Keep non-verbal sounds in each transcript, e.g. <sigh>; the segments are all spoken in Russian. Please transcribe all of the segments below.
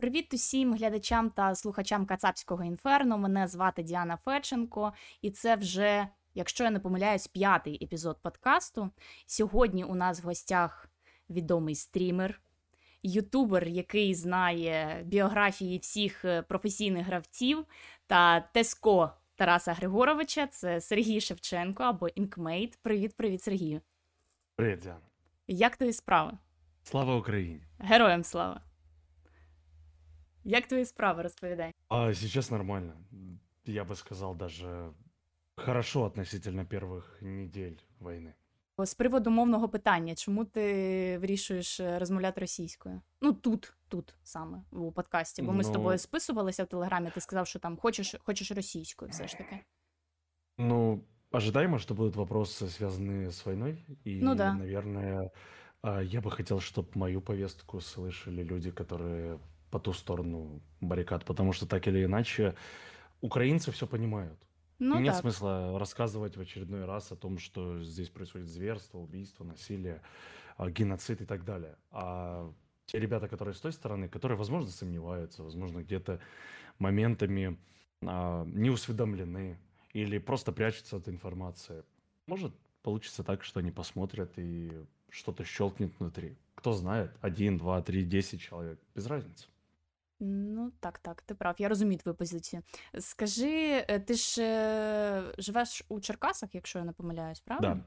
Привіт усім глядачам та слухачам Кацапського інферно. Мене звати Діана Феченко, і це вже, якщо я не помиляюсь, п'ятий епізод подкасту. Сьогодні у нас в гостях відомий стрімер, ютубер, який знає біографії всіх е, професійних гравців, та Теско Тараса Григоровича. Це Сергій Шевченко або Інкмейт. Привіт, привіт, Сергію. Привіт, Діана. Як твої справи? Слава Україні! Героям слава! Як твої справи розповідай? А сейчас нормально. Я бы сказал, даже хорошо относительно первых недель войны. З приводу мовного питання, чому ти вирішуєш е, розмовляти російською? Ну тут, тут саме у подкасті, бо ми з Ну- тобою списувалися в телеграмі. Ти сказав, що там хочеш, хочеш російською, все ж таки. Ну, ожидаемо, что будут вопросы, связанные с войной. И, Ну да. наверное, а, я бы хотел, чтобы мою повестку слышали люди, которые по ту сторону баррикад, потому что так или иначе украинцы все понимают. Ну нет так. смысла рассказывать в очередной раз о том, что здесь происходит зверство, убийство, насилие, а, геноцид и так далее. А те ребята, которые с той стороны, которые, возможно, сомневаются, возможно, где-то моментами а, не усведомлены или просто прячутся от информации, может получится так, что они посмотрят и что-то щелкнет внутри. Кто знает, один, два, три, десять человек, без разницы. Ну так, так, ти прав. Я розумію твою позицію. Скажи, е, ти ж е, живеш у Черкасах, якщо я не помиляюсь, правильно?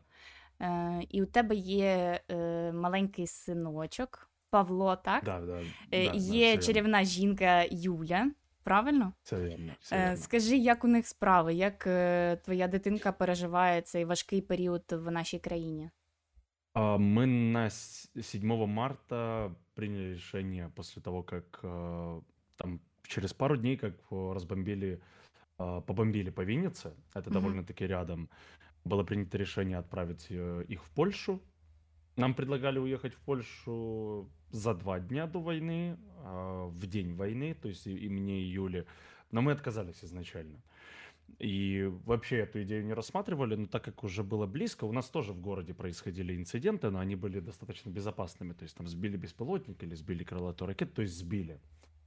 Е, і у тебе є е, маленький синочок Павло, так? Да, да. Е, да, да, є всё верно, чарівна жінка Юля, правильно? всё верно, всё Е, верно. Скажи, як у них справи? Як е, твоя дитинка переживає цей важкий період в нашій країні? А, Мы на с- 7 марта приняли решение после того, как э, там через пару дней, как э, разбомбили, а, побомбили по Виннице, это Мгм. довольно-таки рядом, было принято решение отправить э, их в Польшу. Нам предлагали уехать в Польшу за два дня до войны, в день войны, то есть и, мне, и Юле, но мы отказались изначально. И вообще эту идею не рассматривали, но так как уже было близко, у нас тоже в городе происходили инциденты, но они были достаточно безопасными. То есть там сбили беспилотник или сбили крылатую ракету, то есть сбили.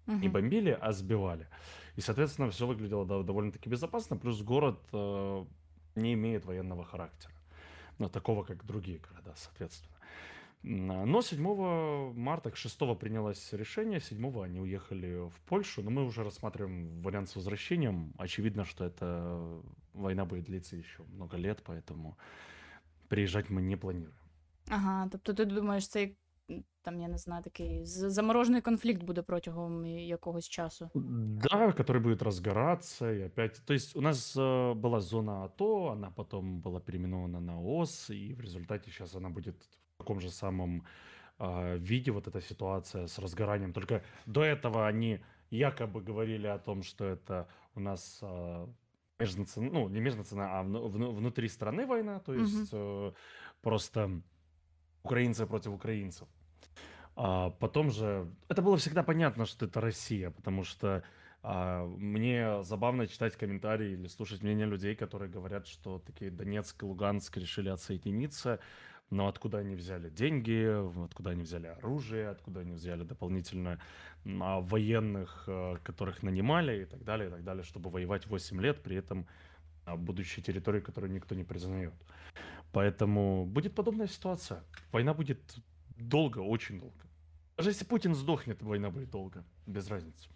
Не Мгм. бомбили, а сбивали. И, соответственно, все выглядело дов- довольно-таки безопасно, плюс город э, не имеет военного характера. Ну, такого, как другие города, соответственно. Но 7 марта, к 6 принялось решение, 7 они уехали в Польшу, но мы уже рассматриваем вариант с возвращением. Очевидно, что эта война будет длиться еще много лет, поэтому приезжать мы не планируем. Ага, тобто ти думаєш, цей там, я не знаю, такий заморожений конфлікт буде протягом якогось часу. Да, который будет разгораться и опять. То есть у нас э, была зона АТО, она потом была переименована на ОС, и в результате сейчас она будет таком же самом а, виде, вот эта ситуация с разгоранием. Только до этого они якобы говорили о том, что это у нас а, межнациональная, ну не межнациональная, а вну- вну- внутри страны война, то есть э, просто украинцы против украинцев. А потом же... Это было всегда понятно, что это Россия, потому что а, мне забавно читать комментарии или слушать мнения людей, которые говорят, что такие Донецк и Луганск решили отсоединиться, но откуда они взяли деньги, откуда они взяли оружие, откуда они взяли дополнительно м, а, военных, э, которых нанимали и так далее, и так далее, чтобы воевать 8 лет, при этом а, будучи территорией, которую никто не признает. Поэтому будет подобная ситуация. Война будет долго, очень долго. Даже если Путин сдохнет, война будет долго, без разницы.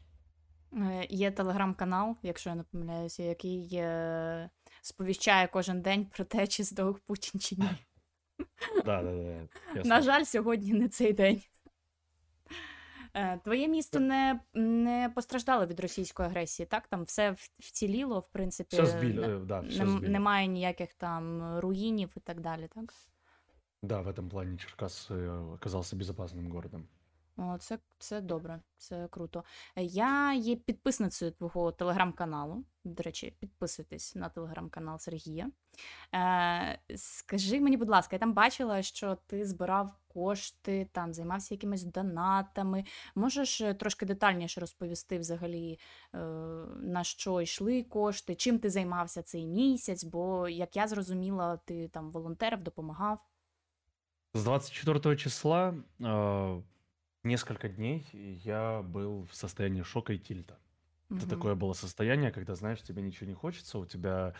Е, Є телеграм-канал, якщо я не помиляюся, який е, сповіщає кожен день про те, чи здох Путін чи ні. Да, да, да. ясно. На жаль, сьогодні не цей день. Е, Твоє місто не, не постраждало від російської агресії, так? Там все в- вціліло, в принципі. Все сбили, не- э, да, все нем- сбили. немає ніяких там руїнів і так далі, так? Да, в этом плане Черкас э, оказался безопасным городом. Це, це добре, це круто. Е, Я є підписницею твого телеграм-каналу. До речі, підписуйтесь на телеграм-канал Сергія. Е, скажи мені, будь ласка, я там бачила, що ти збирав кошти, там займався якимись донатами. Можеш е, трошки детальніше розповісти взагалі, е, на що йшли кошти, чим ти займався цей місяць? Бо, як я зрозуміла, ти там волонтерів допомагав. С 24 числа э, несколько дней я был в состоянии шока и тильта. Это Мгм. такое было состояние, когда, знаешь, тебе ничего не хочется, у тебя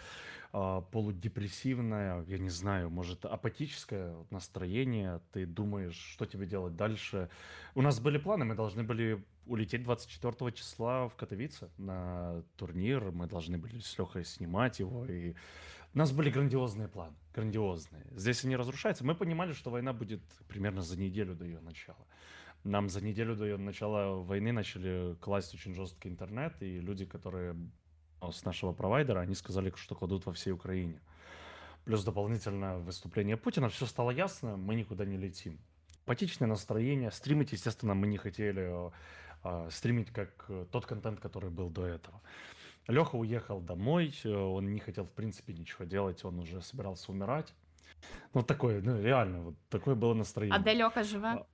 а, полудепрессивное, я не знаю, может, апатическое настроение, ты думаешь, что тебе делать дальше. У нас были планы, мы должны были улететь 24 числа в Катовице на турнир, мы должны были с Лехой снимать его, и у нас были грандиозные планы, грандиозные. Здесь они разрушаются. Мы понимали, что война будет примерно за неделю до ее начала. Нам за неделю до начала войны начали класть очень жесткий интернет, и люди, которые ну, с нашего провайдера, они сказали, что кладут во всей Украине. Плюс дополнительно выступление Путина, все стало ясно, мы никуда не летим. Апатичное настроение, стримить, естественно, мы не хотели э, стримить как э, тот контент, который был до этого. Леха уехал домой, он не хотел, в принципе, ничего делать, он уже собирался умирать. Ну, такое, ну, реально, вот такое было А настроение. де Льоха живе?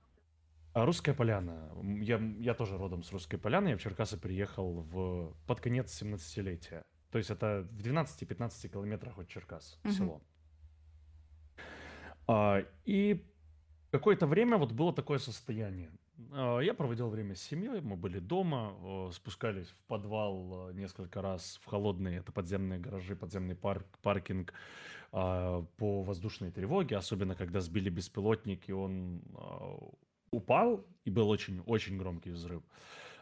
А, Русская Поляна. Я, я тоже родом с Русской Поляны. Я в Черкасы приехал в, под конец 17-летия. То есть это в 12-15 километрах от Черкас Мгм. село. А, и какое-то время вот было такое состояние. А, Я проводил время с семьей, мы были дома, спускались в подвал э, несколько раз в холодные, это подземные гаражи, подземный парк, паркинг а, по воздушной тревоге, особенно когда сбили беспилотник, и он упал, и был очень-очень громкий взрыв.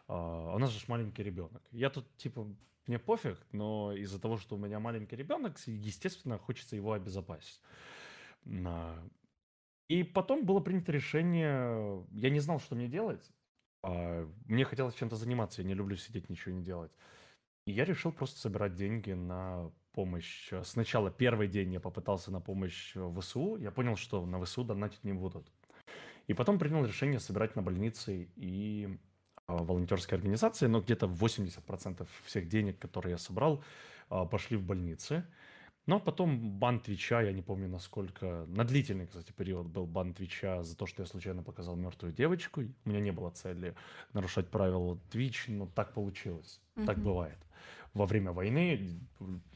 А, У нас же маленький ребенок. Я тут, типа, мне пофиг, но из-за того, что у меня маленький ребенок, естественно, хочется его обезопасить. На- И потом было принято решение, я не знал, что мне делать. а, Мне хотелось чем-то заниматься, я не люблю сидеть, ничего не делать. И я решил просто собирать деньги на помощь. Сначала первый день я попытался на помощь ВСУ, я понял, что на ВСУ донатить не будут. И потом принял решение собирать на больницы и а, волонтерские организации, но где-то 80% всех денег, которые я собрал, а, пошли в больницы. Но потом бан Твича, я не помню насколько, на длительный, кстати, период был бан Твича за то, что я случайно показал мертвую девочку. У меня не было цели нарушать правила Твич, но так получилось, так Мгм. бывает. Во время войны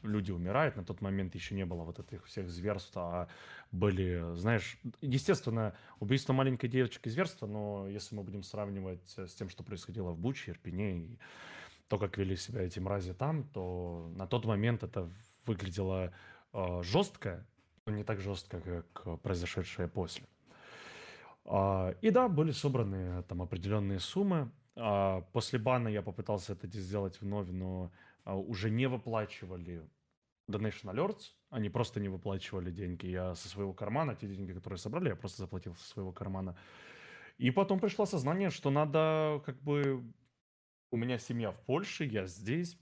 люди умирают, на тот момент еще не было вот этих всех зверств, а были, знаешь, естественно, убийство маленькой девочки зверство, но если мы будем сравнивать э, с тем, что происходило в Буче, Ирпене и то, как вели себя эти мрази там, то на тот момент это выглядело э, жестко, но не так жестко, как произошедшее после. А, И да, были собраны там определенные суммы. А, После бана я попытался это сделать вновь, но уже не выплачивали Donation Alerts, они просто не выплачивали деньги. Я со своего кармана, те деньги, которые собрали, я просто заплатил со своего кармана. И потом пришло сознание, что надо как бы... У меня семья в Польше, я здесь,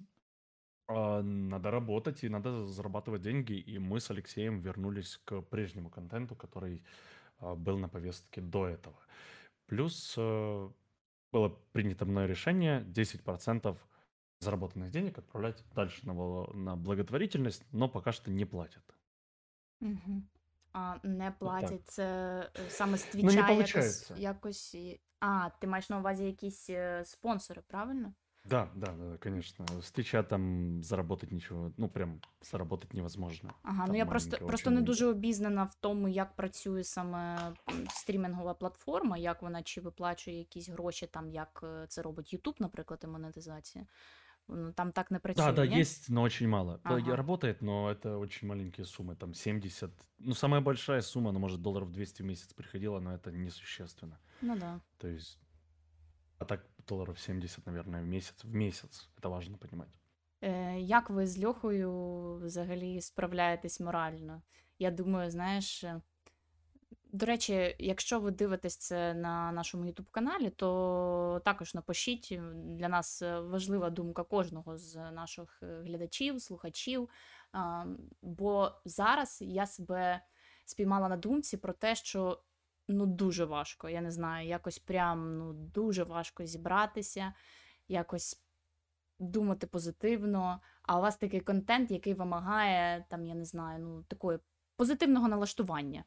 а, надо работать и надо зарабатывать деньги. И мы с Алексеем вернулись к прежнему контенту, который а, был на повестке до этого. Плюс э, было принято мной решение 10% заработанных денег отправлять дальше на, вол- на благотворительность, но пока что не платят. Мгм. А не платять це е, саме з Ну, не якось, якось. А, ти маєш на увазі якісь е, спонсори, правильно? Да, да, да, конечно. С Твича там заработать ничего, ну прям заработать невозможно. Ага, ну я просто, просто не дуже обізнана в тому, як працює саме стрімінгова платформа, як вона чи виплачує якісь гроші, там як е, це робить YouTube, наприклад, і монетизація. Ну, там так не працює. Да, да, ні? есть, но очень мало. Да, Ага. Работает, но это очень маленькие суммы, там 70. Ну, самая большая сумма, ну, может, долларов 200 в месяц приходила, но это несущественно. Ну да. То есть, а так долларов 70, наверное, в месяц. В месяц, это важно понимать. Е, як ви з Льохою взагалі справляєтесь морально? Я думаю, знаєш. е, До речі, якщо ви дивитесь це на нашому youtube каналі, то також напишіть. е, Для нас е, важлива думка кожного з наших е, глядачів, слухачів. Бо зараз я себе спіймала на думці про те, що ну дуже важко. Я не знаю, якось прям ну дуже важко зібратися, якось думати позитивно. А у вас такий контент, який вимагає, там, я не знаю, ну такої позитивного налаштування.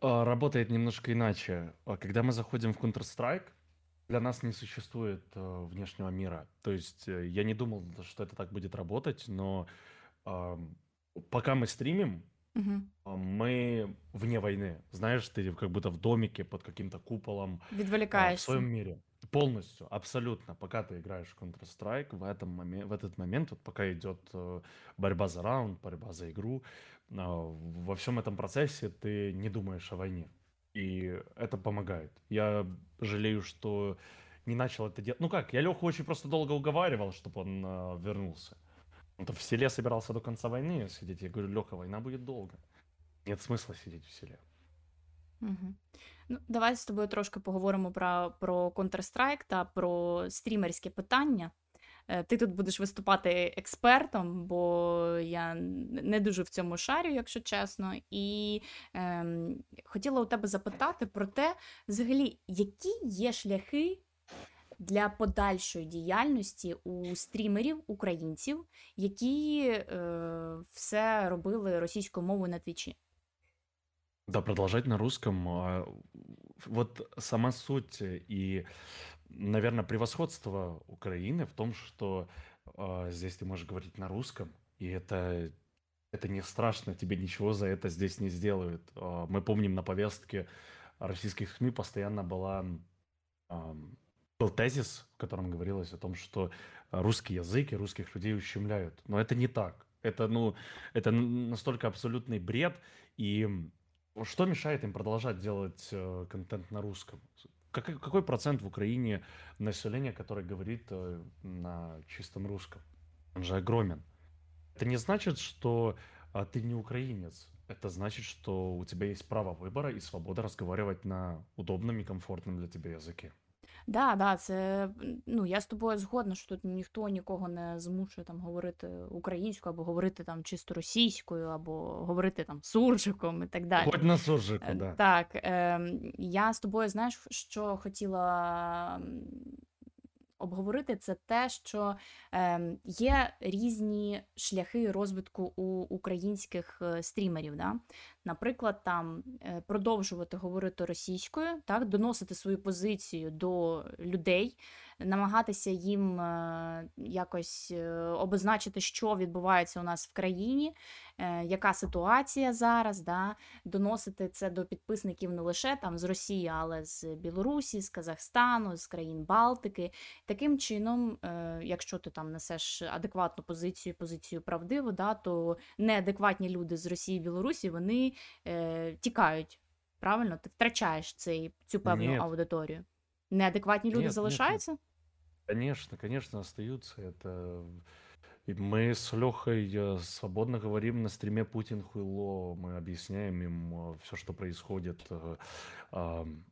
А, Работает немножко иначе. А, Когда мы заходим в Counter-Strike, для нас не существует э, внешнего мира. То есть э, я не думал, что это так будет работать, но ам, пока мы стримим, Мгм. А, Мы вне войны. Знаешь, ты как будто в домике под каким-то куполом а, в Відволікаєшся. своем мире. Полностью, абсолютно. Пока ты играешь в Counter-Strike, в, этом моме- в этот момент, вот пока идет э, борьба за раунд, борьба за игру, а, во всем этом процессе ты не думаешь о войне. И это помогает. Я жалею, что не начал это делать. Ну как, я Леху очень просто долго уговаривал, чтобы он а, вернулся. Он-то в селе собирался до конца войны сидеть. Я говорю, Леха, война будет долго. Нет смысла сидеть в селе. Мгм. Ну, давай з тобою трошки поговоримо про, про Counter-Strike та про стрімерське питання. Е, Ти тут будеш виступати експертом, бо я не дуже в цьому шарю, якщо чесно. І ем, хотіла у тебе запитати про те, взагалі, які є шляхи для подальшої діяльності у стрімерів, українців, які е, все робили російською мовою на твічі. Да, продолжать на русском. а, Вот сама суть и, наверное, превосходство Украины в том, что а, здесь ты можешь говорить на русском, и это, это не страшно, тебе ничего за это здесь не сделают. А, Мы помним на повестке российских СМИ постоянно была, был тезис, в котором говорилось о том, что русский язык и русских людей ущемляют. Но это не так. Это, ну, это настолько абсолютный бред, и что мешает им продолжать делать э, контент на русском? Какой, процент в Украине населения, который говорит э, на чистом русском? Он же огромен. Это не значит, что а, ты не украинец. Это значит, что у тебя есть право выбора и свобода разговаривать на удобном и комфортном для тебя языке. Да, да, це ну я з тобою згодна, що тут ніхто нікого не змушує там говорити українською, або говорити там чисто російською, або говорити там суржиком і так далі. Хоть на суржику, Е, да. Так, ем, я з тобою, знаєш, що хотіла обговорити, це те, що ем, є різні шляхи розвитку у українських е, стрімерів. Да? Наприклад, там е, продовжувати говорити російською, так, доносити свою позицію до людей, намагатися їм е, якось е, обозначити, що відбувається у нас в країні, яка ситуація зараз, да? доносити це до підписників не лише там з Росії, але з Білорусі, з Казахстану, з країн Балтики. Таким чином, якщо ти там несеш адекватну позицію, позицію правдиву, да, то неадекватні люди з Росії і Білорусі вони е, тікають. Правильно, ти втрачаєш цей, цю певну Нет. аудиторію. Неадекватні люди Нет, нет, нет. залишаються? Конечно, конечно, остаются. Это и мы с Лехой э, свободно говорим на стриме Путин хуйло, мы объясняем им все, что происходит. э, ам,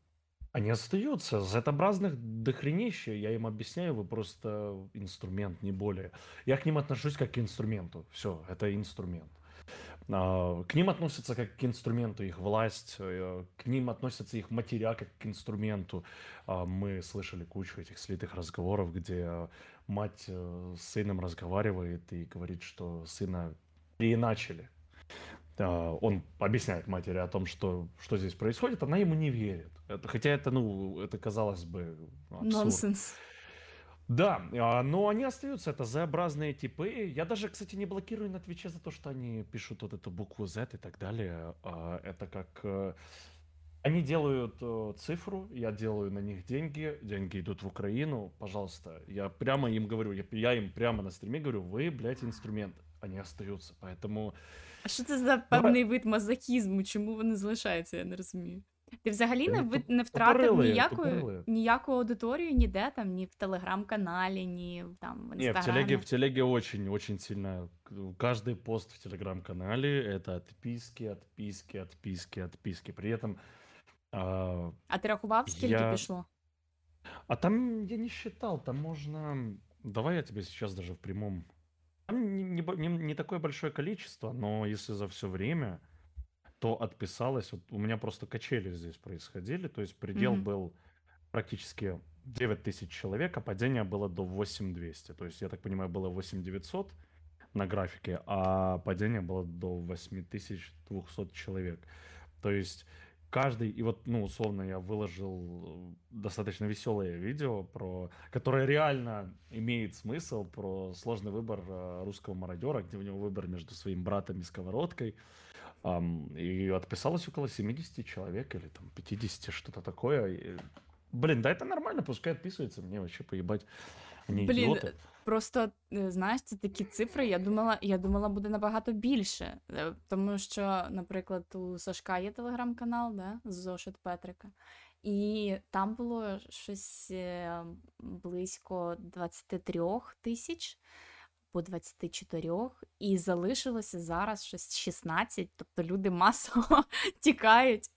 Они остаются, Z-образных дохренище, я им объясняю, вы просто инструмент, не более. Я к ним отношусь как к инструменту, все, это инструмент. А, К ним относятся как к инструменту их власть, э, к ним относятся их матеря как к инструменту. А, Мы слышали кучу этих слитых разговоров, где мать э, с сыном разговаривает и говорит, что сына переиначили. А, Он объясняет матери о том, что, что здесь происходит, она ему не верит. Хотя это, ну, это казалось бы абсурд. Нонсенс. Да, а, но они остаются, это Z-образные типы. Я даже, кстати, не блокирую на Твиче за то, что они пишут вот эту букву Z и так далее. А, Это как... э, Они делают э, цифру, я делаю на них деньги, деньги идут в Украину, пожалуйста. Я прямо им говорю, я, я им прямо на стриме говорю, вы, блядь, инструмент. Они остаются, поэтому... А що це за певний вид мазохізму? Чому вони залишаються? Я не розумію. Ти взагалі не, Вони ви- туп- не втратив тупорили, ніяку, тупорили. ніяку аудиторію ніде, там, ні в телеграм-каналі, ні в- там в Не, в інстаграмі. телеге, в телеге очень, очень сильно. к- Каждый пост в телеграм-канале это отписки, отписки, отписки, отписки. При этом а, А ти рахував, скільки Я- пішло? А там я не считал, там можно... Давай я тебе сейчас даже в прямом... Там не, не бо- не- не такое большое количество, но если за все время, то отписалось... Вот у меня просто качели здесь происходили, то есть предел Мгм. был практически 9 тысяч человек, а падение было до 8200. То есть, я так понимаю, было 8900 на графике, а падение было до 8200 человек. То есть каждый, и вот, ну, условно, я выложил э, достаточно веселое видео, про, которое реально имеет смысл, про сложный выбор э, русского мародера, где у него выбор между своим братом и сковородкой. И отписалось около 70 человек или там 50, что-то такое. Блин, да это нормально, пускай отписывается, мне вообще поебать. Они Блін, ідіоти. просто е, знаєш, це такі цифри. Я думала, я думала, буде набагато більше. Е, Тому що, наприклад, у Сашка є телеграм-канал, да, Зошит Петрика. І там було щось е, близько 23 тисяч по 24, і залишилося зараз щось 16, тобто люди масово <laughs> тікають.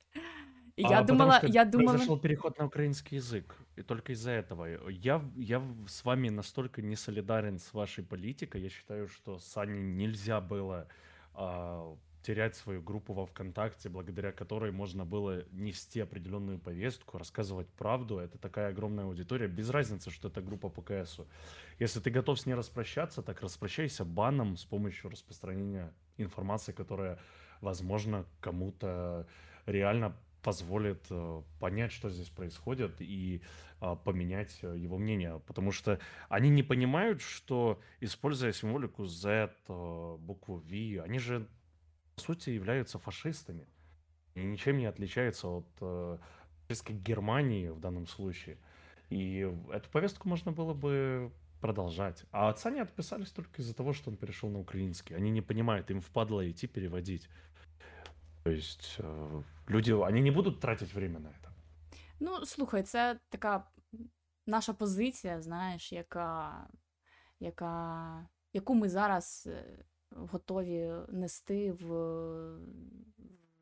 І я А, потому думала, что я думала, произошел переход на украинский язык. И только из-за этого. Я, я с вами настолько не солидарен с вашей политикой. Я считаю, что Сане нельзя было а, терять свою группу во ВКонтакте, благодаря которой можно было нести определенную повестку, рассказывать правду. Это такая огромная аудитория. Без разницы, что это группа по КСу. Если ты готов с ней распрощаться, так распрощайся баном с помощью распространения информации, которая, возможно, кому-то реально позволит э, понять, что здесь происходит, и а, поменять э, его мнение. Потому что они не понимают, что, используя символику Z, э, букву V, они же, по сути, являются фашистами. И ничем не отличаются от э, фашистской Германии в данном случае. И эту повестку можно было бы продолжать. А отца не отписались только из-за того, что он перешел на украинский. Они не понимают, им впадло идти переводить. То есть э, люди, они не будут тратить время на это. Ну, слухай, це така наша позиція, знаєш, яка, яка, яку ми зараз е, готові нести в,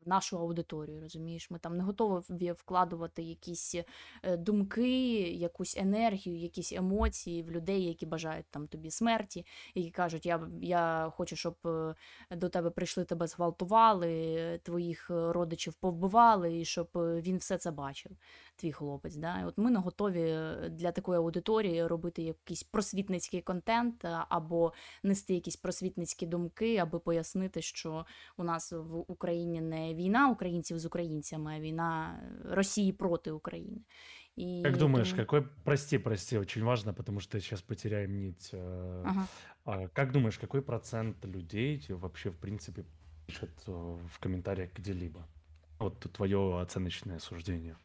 нашу аудиторію, розумієш? Ми там не готові вкладувати якісь е, думки, якусь енергію, якісь емоції в людей, які бажають там тобі смерті, які кажуть, я, я хочу, щоб е, до тебе прийшли, тебе зґвалтували, твоїх е, родичів повбивали, і щоб він все це бачив, твій хлопець. Да? От ми не готові для такої аудиторії робити якийсь просвітницький контент або нести якісь просвітницькі думки, аби пояснити, що у нас в Україні не війна українців з українцями, а війна Росії проти України. І Как думаешь, тому- какой, прости, прости, очень важно, потому что сейчас потеряем нить. э, Ага. а Как думаешь, какой процент людей вообще, в принципе, пишет э, в комментариях где-либо? Вот твое оценочное суждение.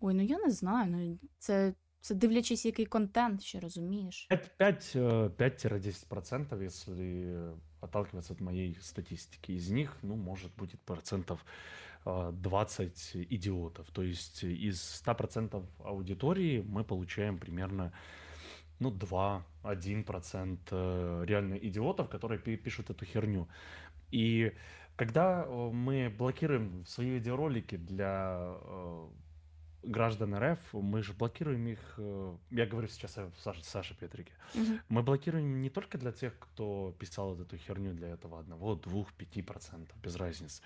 Ой, ну я не знаю. Ну це, це дивлячись, який контент ще розумієш. 5, э, 5-10%, если отталкиваться от моей статистики. Из них, ну, может, будет процентов э, 20 идиотов. То есть из 100% аудитории мы получаем примерно, ну, 2-1% э, реально идиотов, которые пи- пишут эту херню. И когда э, мы блокируем свои видеоролики для э, граждан РФ, мы же блокируем их, э, я говорю сейчас о Саше, Саше Петрике, Мгм. мы блокируем не только для тех, кто писал вот эту херню для этого одного, двух, пяти процентов, без разницы.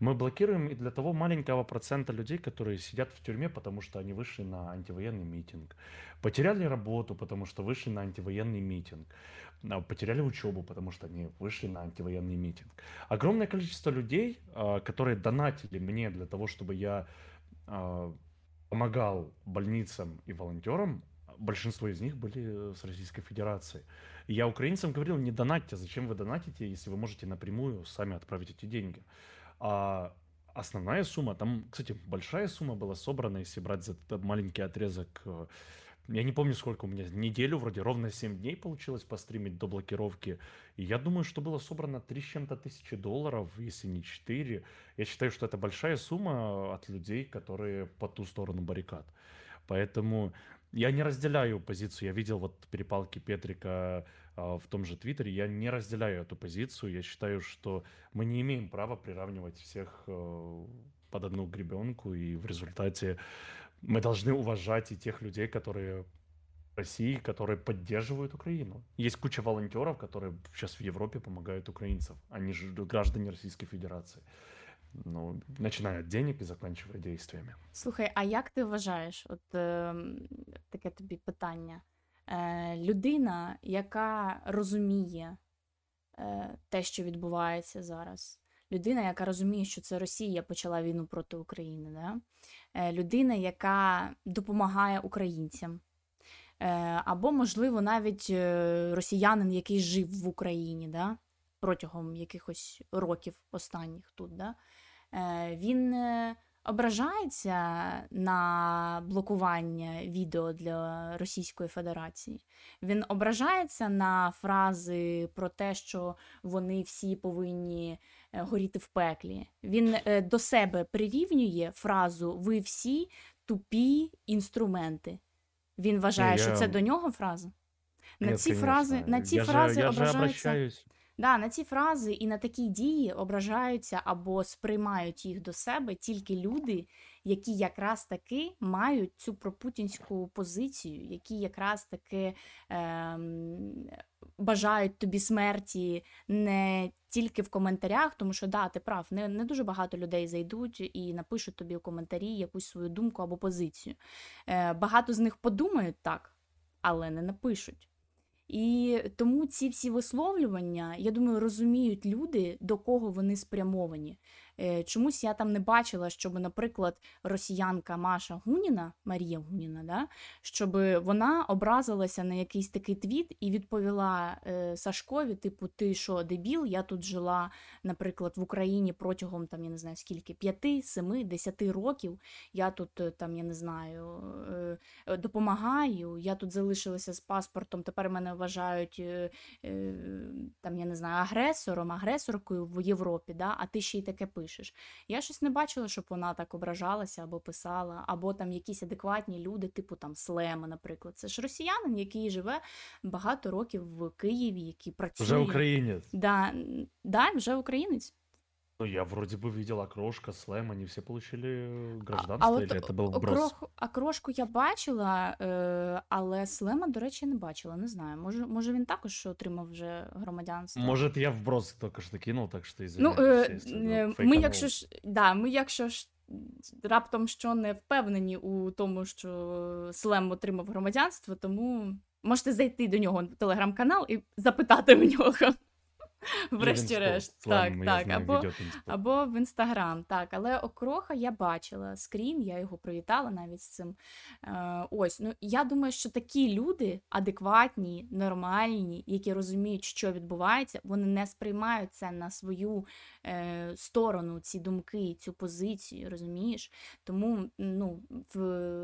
Мы блокируем и для того маленького процента людей, которые сидят в тюрьме, потому что они вышли на антивоенный митинг, потеряли работу, потому что вышли на антивоенный митинг, а, потеряли учебу, потому что они вышли на антивоенный митинг. Огромное количество людей, а, которые донатили мне для того, чтобы я а, помогал больницам и волонтерам, большинство из них были э, с Российской Федерации. И я украинцам говорил, не донатьте, зачем вы донатите, если вы можете напрямую сами отправить эти деньги. А основная сумма, там, кстати, большая сумма была собрана, если брать за этот маленький отрезок, э, я не помню, сколько у меня, неделю вроде, ровно 7 дней получилось постримить до блокировки. И я думаю, что было собрано 3 с чем-то тысячи долларов, если не 4. Я считаю, что это большая сумма от людей, которые по ту сторону баррикад. Поэтому я не разделяю позицию. Я видел вот перепалки Петрика а, в том же Твиттере. Я не разделяю эту позицию. Я считаю, что мы не имеем права приравнивать всех э, под одну гребенку. И в результате мы должны уважать и тех людей, которые в России, которые поддерживают Украину. Есть куча волонтеров, которые сейчас в Европе помогают украинцам. Они же граждане Российской Федерации. Ну, начиная от денег и заканчивая действиями. Слухай, а як ти вважаєш? От е, таке тобі питання. Е, людина, яка розуміє е, те, що відбувається зараз, людина, яка розуміє, що це Росія почала війну проти України, да? е, людина, яка допомагає українцям. Е, або, можливо, навіть е, росіянин, який жив в Україні, да? протягом якихось років останніх тут. Да? Він ображається на блокування відео для Російської Федерації. Він ображається на фрази про те, що вони всі повинні е, горіти в пеклі. Він е, до себе прирівнює фразу Ви всі тупі інструменти. Він вважає, Не, що це до нього фраза. На Нет, ці фрази, на ці Я же, фрази я ображаються. Да, на ці фрази і на такі дії ображаються або сприймають їх до себе тільки люди, які якраз таки мають цю пропутінську позицію, які якраз таки ем, бажають тобі смерті не тільки в коментарях, тому що да, ти прав, не, не дуже багато людей зайдуть і напишуть тобі у коментарі якусь свою думку або позицію. Е, багато з них подумають так, але не напишуть. І тому ці всі висловлювання, я думаю, розуміють люди, до кого вони спрямовані. Е, Чомусь я там не бачила, щоб, наприклад, росіянка Маша Гуніна, Марія Гуніна, да, щоб вона образилася на якийсь такий твіт і відповіла е, Сашкові: типу, ти що, дебіл? Я тут жила, наприклад, в Україні протягом там, я не знаю скільки, 5, 7, 10 років. Я тут е, там, я не знаю, допомагаю, я тут залишилася з паспортом, тепер мене вважають там, я не знаю, агресором, агресоркою в Європі, да, а ти ще й таке пишеш. Я щось не бачила, щоб вона так ображалася або писала, або там якісь адекватні люди, типу там Слема, наприклад. Це ж росіянин, який живе багато років в Києві, який працює. Вже українець. Да, да, вже українець. Ну, я вроде бы видел Окрошка, Слэм, они все получили э, А, гражданство, а от или это был о- вброс? окрох, окрошку я бачила, е, але Слема, до речі, не бачила. Не знаю. Може, може він також отримав вже громадянство. Может, я вброс только что кинул, так что Ну, извиняюсь, е, если е, ну, ми, фейканул. якщо ж да, ми, якщо ж раптом що не впевнені у тому, що Слем отримав громадянство, тому можете зайти до нього в телеграм-канал і запитати у нього. <laughs> Врешті-решт, так, Слэм, так. знаю, Або, або в інстаграм, так. Але окроха я бачила скрін, я його привітала навіть з цим. Е, ось, ну я думаю, що такі люди адекватні, нормальні, які розуміють, що відбувається, вони не сприймають це на свою е, сторону, ці думки, цю позицію, розумієш? Тому ну, в,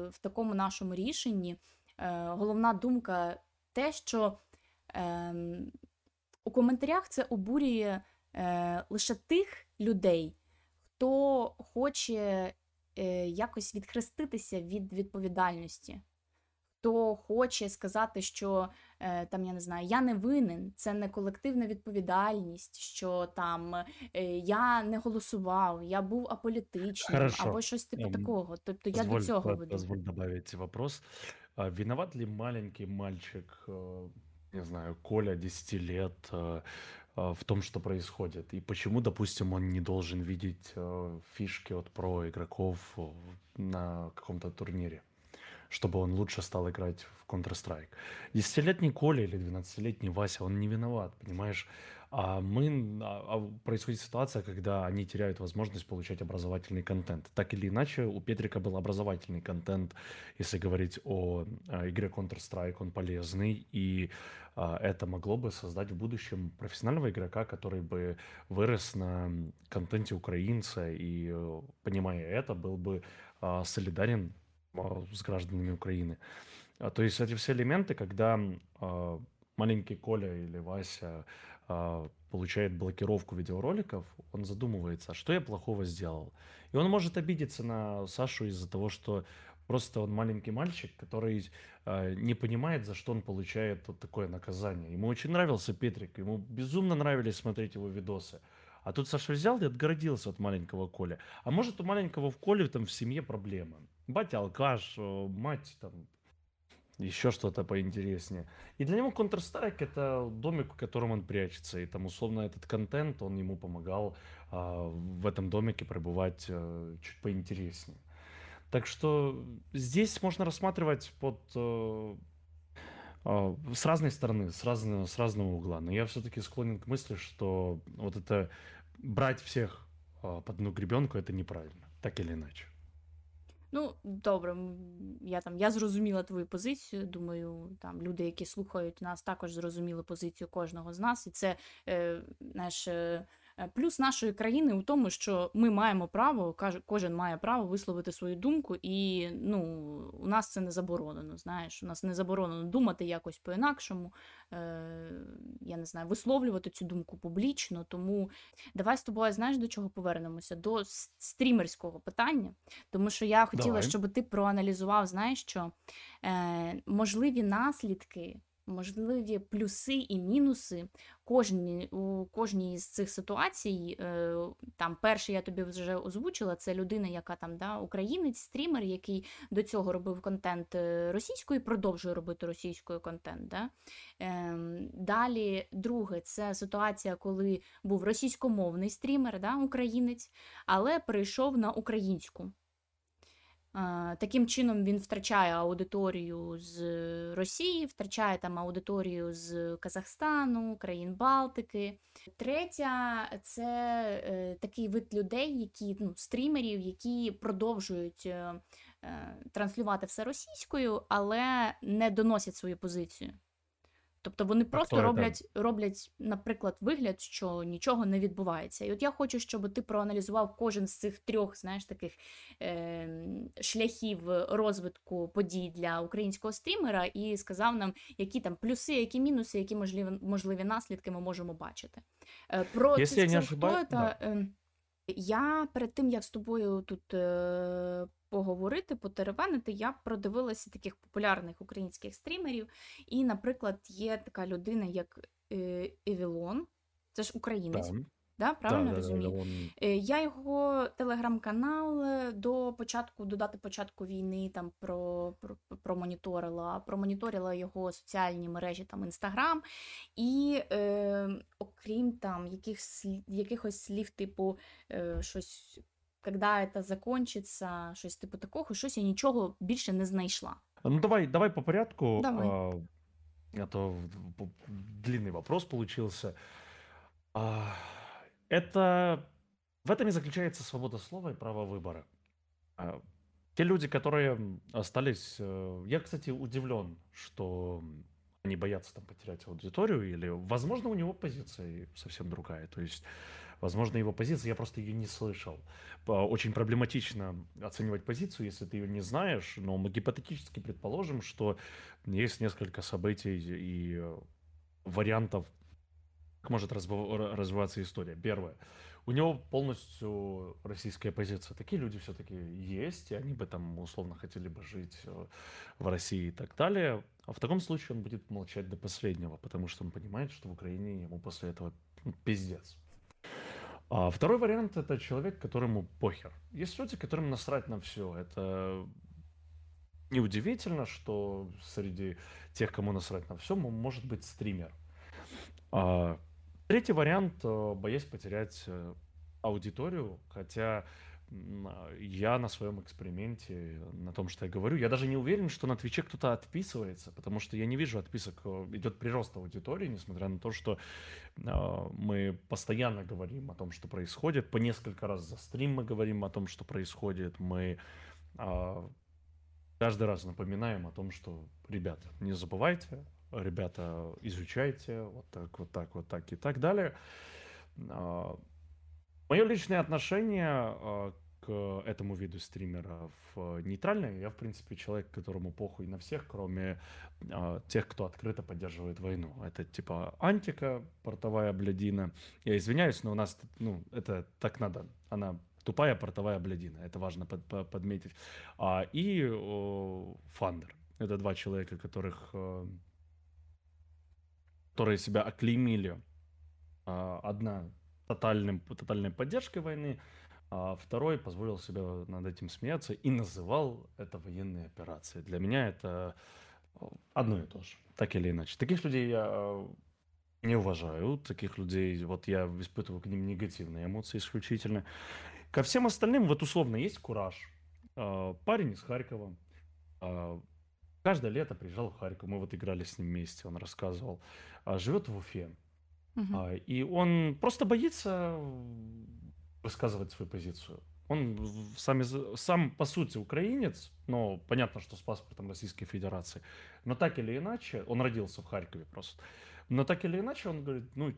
в такому нашому рішенні е, головна думка те, що. ем, у коментарях це обурює е, лише тих людей, хто хоче е, якось відхреститися від відповідальності, хто хоче сказати, що е, там я не знаю, я не винен, це не колективна відповідальність, що там е, я не голосував, я був аполітичним Хорошо. або щось типу Ем, такого. Тобто я Позволь, до цього веду. позволь добавить вопрос. А Виноват ли маленький мальчик, э, не знаю, Коля, 10 лет, э, э, в том, что происходит? И почему, допустим, он не должен видеть э, фишки от про игроков на каком-то турнире? Чтобы он лучше стал играть в Counter-Strike. Десятилетний Коля или 12-летний Вася, он не виноват, понимаешь? А мы, а- а происходит ситуация, когда они теряют возможность получать образовательный контент. Так или иначе, у Петрика был образовательный контент, если говорить о, а, игре Counter-Strike, он полезный, и а, это могло бы создать в будущем профессионального игрока, который бы вырос на контенте украинца, и, э, понимая это, был бы а, солидарен с гражданами Украины. А, То есть эти все элементы, когда а, маленький Коля или Вася а, получает блокировку видеороликов, он задумывается, а что я плохого сделал? И он может обидеться на Сашу из-за того, что просто он маленький мальчик, который а, не понимает, за что он получает вот такое наказание. Ему очень нравился Петрик, ему безумно нравились смотреть его видосы. А тут Саша взял и отгородился от маленького Коля. А может у маленького в Коле там в семье проблемы? Батя алкаш, э, мать там еще что-то поинтереснее. И для него Counter-Strike это домик, в котором он прячется. И там условно этот контент, он ему помогал а, в этом домике пребывать э, чуть поинтереснее. Так что здесь можно рассматривать под э, а, с разной стороны, с разного, с разного угла. Но я все-таки склонен к мысли, что вот это брать всех а, под одну гребенку это неправильно, так или иначе. Ну, добре, я там я зрозуміла твою позицію. Думаю, там люди, які слухають нас, також зрозуміли позицію кожного з нас, і це е, наш. Е, Е, плюс нашої країни у тому, що ми маємо право, кожен має право висловити свою думку, і ну, у нас це не заборонено. Знаєш, у нас не заборонено думати якось по-інакшому. Е, Я не знаю, висловлювати цю думку публічно. Тому давай з тобою знаєш до чого повернемося? До стрімерського питання. Тому що я хотіла, давай. щоб ти проаналізував, знаєш, що е, можливі наслідки можливі плюси і мінуси кожні, у кожній з цих ситуацій. Е, там перший я тобі вже озвучила, це людина, яка там да, українець, стрімер, який до цього робив контент е, російською, продовжує робити російською контент. Да? Ем, далі, друге, це ситуація, коли був російськомовний стрімер, да, українець, але перейшов на українську. Таким чином він втрачає аудиторію з Росії, втрачає там аудиторію з Казахстану, країн Балтики. Третя це е, такий вид людей, які ну, стрімерів, які продовжують е, е, транслювати все російською, але не доносять свою позицію. Тобто вони просто роблять, роблять, наприклад, вигляд, що нічого не відбувається. І от я хочу, щоб ти проаналізував кожен з цих трьох, знаєш, таких е, шляхів розвитку подій для українського стрімера, і сказав нам, які там плюси, які мінуси, які можливі можливі наслідки ми можемо бачити. Е, Про Якщо я не ошибаюсь, да. е, я перед тим як з тобою тут е, поговорити, потеревенити, я продивилася таких популярних українських стрімерів. І, наприклад, є така людина, як е, Евілон, це ж українець. Так. Да, правильно да, розумію? Да, да, Я його телеграм-канал е, до початку, до дати початку війни там про, про, промоніторила, промоніторила його соціальні мережі, там інстаграм. І е, окрім там якихось якихось слів, типу е, щось когда это закончится, щось типу такого, щось я нічого більше не знайшла. Ну давай, давай по порядку. Давай. А, а то длинный вопрос получился. А, это в этом и заключается свобода слова и право выбора. А, те люди, которые остались... Э, я, кстати, удивлен, что они боятся там потерять аудиторию, или, возможно, у него позиция совсем другая. То есть Возможно, его позиция, я просто ее не слышал. Очень проблематично оценивать позицию, если ты ее не знаешь, но мы гипотетически предположим, что есть несколько событий и вариантов, как может развиваться история. Первое. У него полностью российская позиция. Такие люди все-таки есть, и они бы там условно хотели бы жить э, в России и так далее. А в таком случае он будет молчать до последнего, потому что он понимает, что в Украине ему после этого ну, пиздец. А второй вариант это человек, которому похер. Есть люди, которым насрать на все. Это неудивительно, что среди тех, кому насрать на все, может быть стример. А, третий вариант, э, боясь потерять э, аудиторию, хотя я на своем эксперименте, на том, что я говорю, я даже не уверен, что на Твиче кто-то отписывается, потому что я не вижу отписок, э, идет прирост аудитории, несмотря на то, что э, мы постоянно говорим о том, что происходит, по несколько раз за стрим мы говорим о том, что происходит, мы э, каждый раз напоминаем о том, что, ребята, не забывайте, ребята, изучайте, вот так, вот так, вот так и так далее. Мое личное отношение к этому виду стримеров нейтральный. Я, в принципе, человек, которому похуй на всех, кроме э, тех, кто открыто поддерживает войну. Это типа антика, портовая блядина. Я извиняюсь, но у нас, ну, это так надо. Она тупая портовая блядина. Это важно под, под, подметить. А, и о, Фандер. Это два человека, которых... Э, которые себя оклеймили. Э, одна тотальным, тотальной поддержкой войны, а второй позволил себе над этим смеяться и называл это военной операцией. Для меня это э, одно и то же, так или иначе. Таких людей я э, не уважаю, таких людей, вот я испытываю к ним негативные эмоции исключительно. Ко всем остальным, вот условно, есть кураж. Э, парень из Харькова, каждое лето приезжал в Харьков, мы вот играли с ним вместе, он рассказывал. Живет в Уфе. Угу. И он просто боится высказывать свою позицию. Он сам, сам по сути украинец, но понятно, что с паспортом Российской Федерации. Но так или иначе, он родился в Харькове просто. Но так или иначе, он говорит, ну,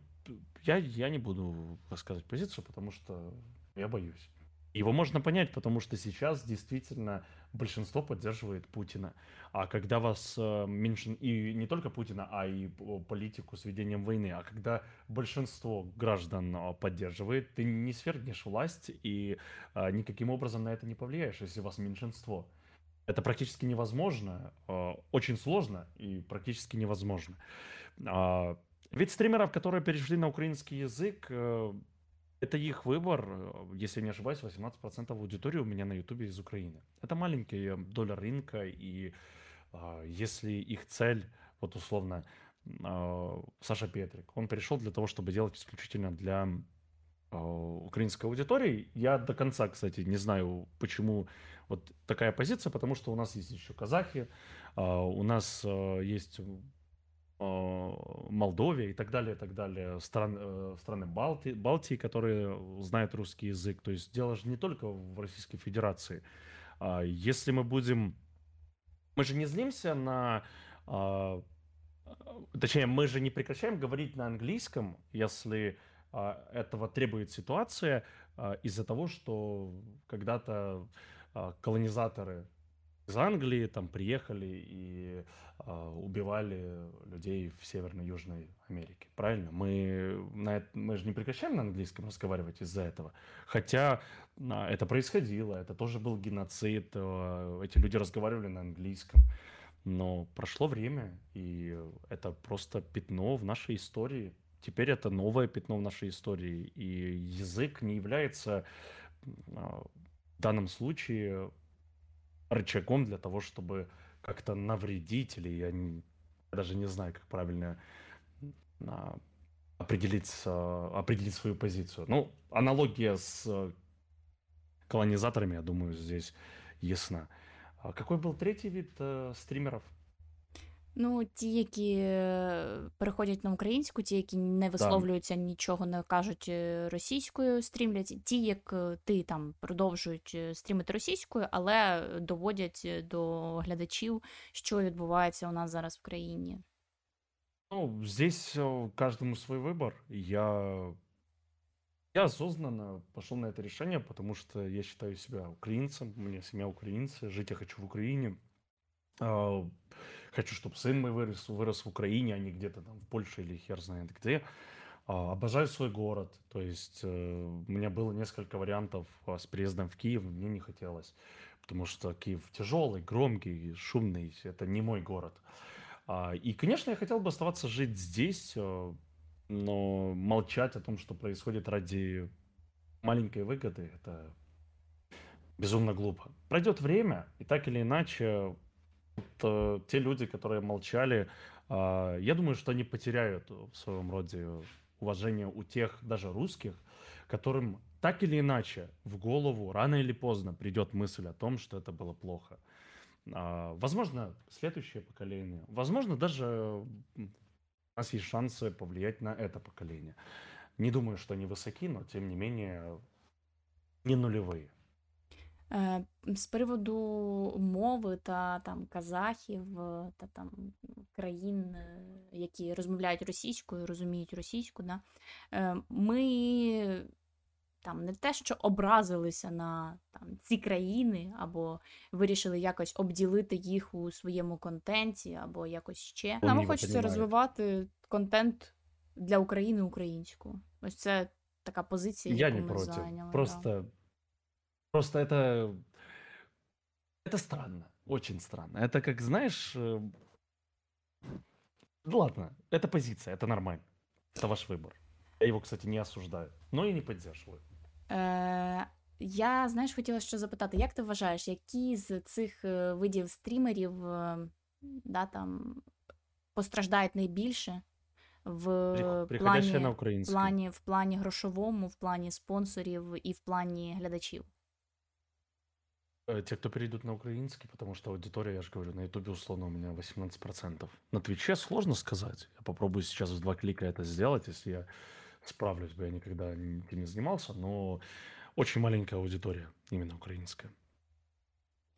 я, я не буду высказывать позицию, потому что я боюсь. Его можно понять, потому что сейчас действительно большинство поддерживает Путина. А когда вас э, меньшин... И не только Путина, а и политику с ведением войны. А когда большинство граждан э, поддерживает, ты не свергнешь власть и э, никаким образом на это не повлияешь, если вас меньшинство. Это практически невозможно, э, очень сложно и практически невозможно. А, Вид стримеров, которые перешли на украинский язык, э, это их выбор. Э, Если не ошибаюсь, 18% аудитории у меня на ютубе из Украины. Это маленькая доля рынка, и а, если их цель, вот условно, а, Саша Петрик, он перешел для того, чтобы делать исключительно для а, украинской аудитории. Я до конца, кстати, не знаю, почему вот такая позиция, потому что у нас есть еще казахи, а, у нас а, есть Молдовия и так далее, и так далее, стран, э, страны Балти, Балтии, которые знают русский язык. То есть дело же не только в Российской Федерации. А Если мы будем... Мы же не злимся на... а, Точнее, мы же не прекращаем говорить на английском, если а, этого требует ситуация из-за того, что когда-то колонизаторы из Англии там приехали и а, убивали людей в Северной и Южной Америке. Правильно? Мы, на это, мы же не прекращаем на английском разговаривать из-за этого. Хотя а, это происходило, это тоже был геноцид, а, эти люди разговаривали на английском. Но прошло время, и это просто пятно в нашей истории. Теперь это новое пятно в нашей истории. И язык не является а, в данном случае рычагом для того, чтобы как-то навредить, или я, не- я даже не знаю, как правильно а, определить, определить свою позицию. Ну, аналогия с а, колонизаторами, я думаю, здесь ясна. А какой был третий вид э, стримеров? Ну, ті, які е, переходять на українську, ті, які не висловлюються, нічого не кажуть е, російською, стрімлять, ті, як е, ти там продовжують е, стрімити російською, але доводять е, до глядачів, що відбувається у нас зараз в країні. Ну, здесь э, каждому свой выбор. Я, я осознанно пошел на это решение, потому что я считаю себя украинцем, у меня семья украинцы, жить я хочу в Украине. А, Хочу, чтобы сын мой вырос, вырос в Украине, а не где-то там в Польше или хер знает где. А, Обожаю свой город. То есть э, у меня было несколько вариантов а, с приездом в Киев, мне не хотелось. Потому что Киев тяжелый, громкий, шумный. Это не мой город. И, конечно, я хотел бы оставаться жить здесь, э, но молчать о том, что происходит ради маленькой выгоды, это безумно глупо. Пройдет время, и так или иначе, вот, э, те люди, которые молчали, а, я думаю, что они потеряют в своем роде уважение у тех, даже русских, которым так или иначе в голову рано или поздно придет мысль о том, что это было плохо. А, Возможно, следующее поколение, возможно, даже у нас есть шансы повлиять на это поколение. Не думаю, что они высоки, но тем не менее не нулевые. Е, З приводу мови та там казахів е, та там країн, е, які розмовляють російською, розуміють російську, да, ми там не те, що образилися на там, ці країни, або вирішили якось обділити їх у своєму контенті, або якось ще. Нам хочеться розвивати контент для України українську. Ось це така позиція, Я не ми против. зайняли. да. Просто, просто это, это странно, очень странно. Это как, знаешь, э, ну ладно, это позиция, это нормально, это ваш выбор. Я его, кстати, не осуждаю, но и не поддерживаю. Е, я, знаєш, хотіла ще запитати, як ти вважаєш, які з цих е, видів стрімерів е, да, там, постраждають найбільше в Перех- Переходящая на плані, в украинский. плані, в плані грошовому, в плані спонсорів і в плані глядачів? Э, Те, кто перейдут на украинский, потому что аудитория, я же говорю, на ютубе условно у меня 18%. На твиче сложно сказать. Я попробую сейчас в два клика это сделать, если я справлюсь бы, я никогда этим не занимался, но очень маленькая аудитория, именно украинская.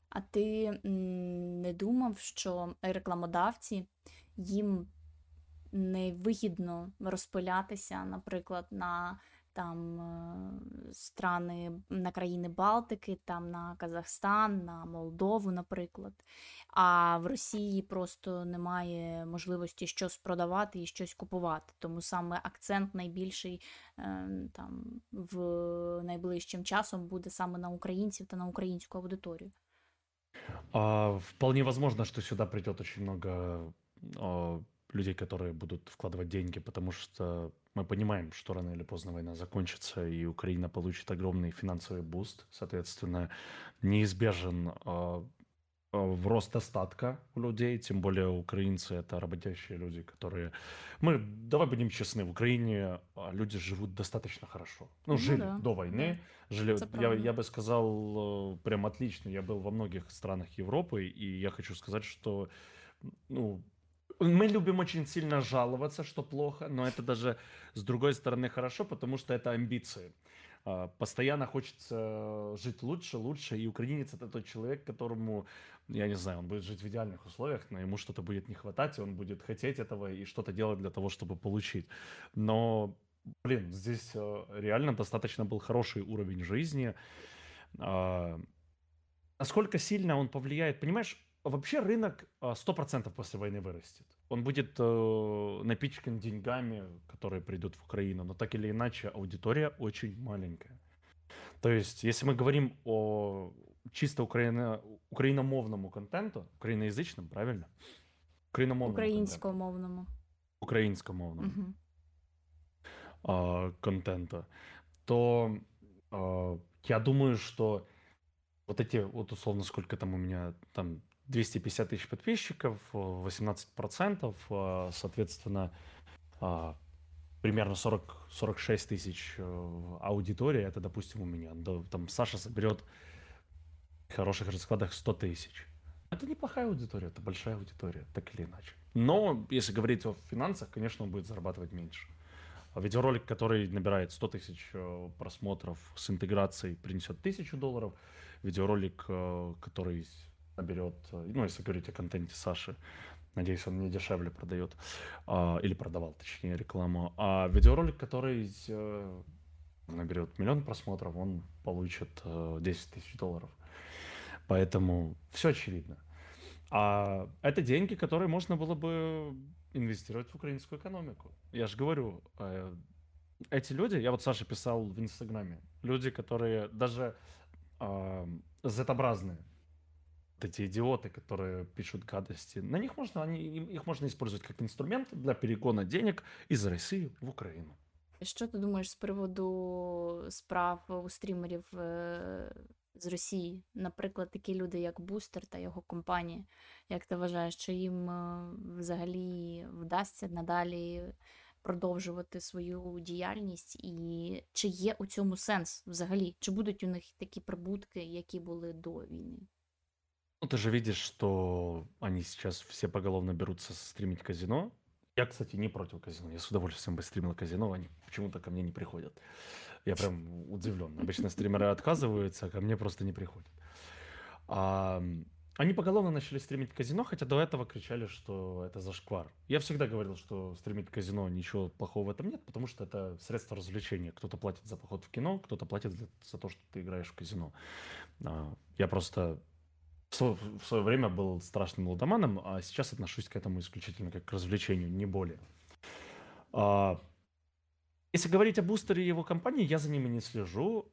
А ти не думав, що рекламодавці їм невигідно розпилятися, наприклад, на там е, страни на країни Балтики, там на Казахстан, на Молдову, наприклад. А в Росії просто немає можливості щось продавати і щось купувати. Тому саме акцент найбільший е, там в найближчим часом буде саме на українців та на українську аудиторію. А, вполне возможно, что сюда придет очень много людей, которые будут вкладывать деньги, потому что мы понимаем, что рано или поздно война закончится, и Украина получит огромный финансовый boost. Соответственно, неизбежен э, рост достатка у людей, тем более украинцы это работящие люди, которые... Мы, давай будем честны, в Украине люди живут достаточно хорошо. Ну, ну жили да, до войны. Да. Жили, я, я бы сказал, прям отлично. Я был во многих странах Европы, и я хочу сказать, что ну, мы любим очень сильно жаловаться, что плохо, но это даже с другой стороны хорошо, потому что это амбиции. А, постоянно хочется жить лучше, лучше, и украинец это тот человек, которому, я не знаю, он будет жить в идеальных условиях, но ему что-то будет не хватать, и он будет хотеть этого и что-то делать для того, чтобы получить. Но, блин, здесь э, реально достаточно был хороший уровень жизни. А, насколько сильно он повлияет, понимаешь, Вообще рынок 100% а, после войны вырастет. Он будет э, напичкан деньгами, которые придут в Украину, но так или иначе аудитория очень маленькая. То есть, если мы говорим о чисто украино, украиномовному контенту, украиноязычном, правильно? Украиномовному Українськомовному. Українськомовному угу. э, контента, то э, я думаю, что вот эти, вот условно, сколько там у меня, там 250 тысяч подписчиков, 18%, э, соответственно, а, примерно 40, 46 тысяч э, аудитории, это, допустим, у меня. Там Саша соберет в хороших раскладах 100 тысяч. Это неплохая аудитория, это большая аудитория, так или иначе. Но если говорить о финансах, конечно, он будет зарабатывать меньше. А видеоролик, который набирает 100 тысяч э, просмотров с интеграцией, принесет 1000 долларов. Видеоролик, который наберет, э, ну, если говорить о контенте Саши, надеюсь, он не дешевле продает, а, или продавал, точнее, рекламу, а видеоролик, который э, наберет миллион просмотров, он получит э, 10 тысяч долларов. Поэтому все очевидно. А это деньги, которые можно было бы инвестировать в украинскую экономику. Я же говорю, э, эти люди, я вот Саша писал в Инстаграме, люди, которые даже э, Z-образные, эти идиоты, которые пишут гадости, на них можно, они, их можно использовать как инструмент для перегона денег из России в Україну. Що ти думаєш з приводу справ у стрімерів е, з Росії? Наприклад, такі люди, як Бустер та його компанія. Як ти вважаєш, що їм е, взагалі вдасться надалі продовжувати свою діяльність, і чи є у цьому сенс взагалі? Чи будуть у них такі прибутки, які були до війни? Ну, ты же видишь, что они сейчас все поголовно берутся стримить казино. Я, кстати, не против казино. Я с удовольствием бы стримил казино, они почему-то ко мне не приходят. Я прям удивлен. Обычно стримеры отказываются, а ко мне просто не приходят. А, они поголовно начали стримить казино, хотя до этого кричали, что это зашквар. Я всегда говорил, что стримить казино ничего плохого в этом нет, потому что это средство развлечения. Кто-то платит за поход в кино, кто-то платит за то, что ты играешь в казино. А, я просто в свое время был страшным лудоманом, а сейчас отношусь к этому исключительно как к развлечению, не более. А, если говорить о Бустере и его компании, я за ними не слежу.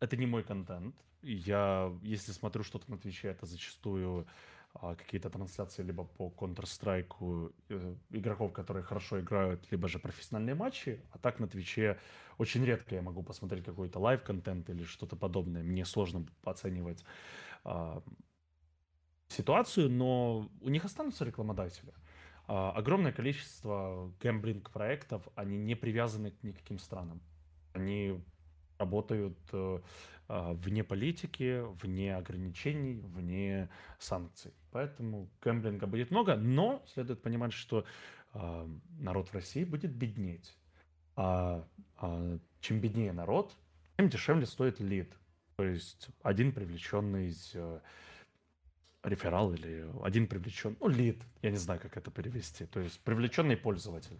Это не мой контент. Я, если смотрю что-то на Твиче, это зачастую а, какие-то трансляции либо по Counter-Strike э, игроков, которые хорошо играют, либо же профессиональные матчи. А так на Твиче очень редко я могу посмотреть какой-то live-контент или что-то подобное. Мне сложно оценивать ситуацию, но у них останутся рекламодатели. А, огромное количество гэмблинг-проектов, они не привязаны к никаким странам. Они работают э, а, вне политики, вне ограничений, вне санкций. Поэтому гэмблинга будет много, но следует понимать, что народ в России будет беднеть. А, чем беднее народ, Тем дешевле стоит лид. То есть один привлеченный э, реферал или один привлеченный, ну, лид, я не знаю, как это перевести, то есть привлеченный пользователь.